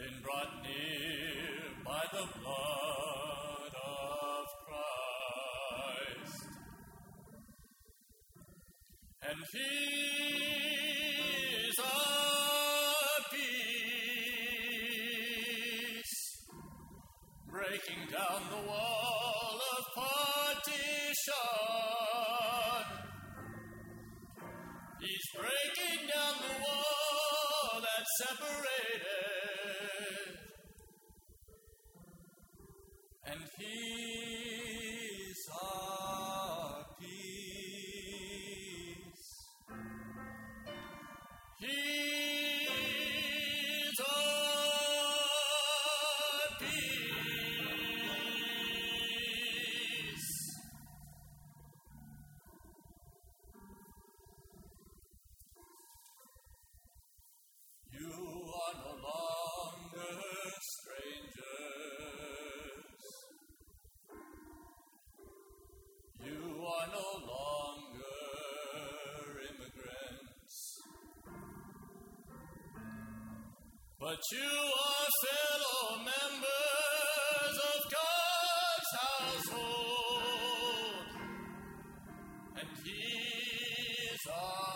been brought near by the blood of Christ. And He's our peace, breaking down the wall of partition. He's breaking down the wall that separated. And He's our But you are fellow members of God's household. And He is our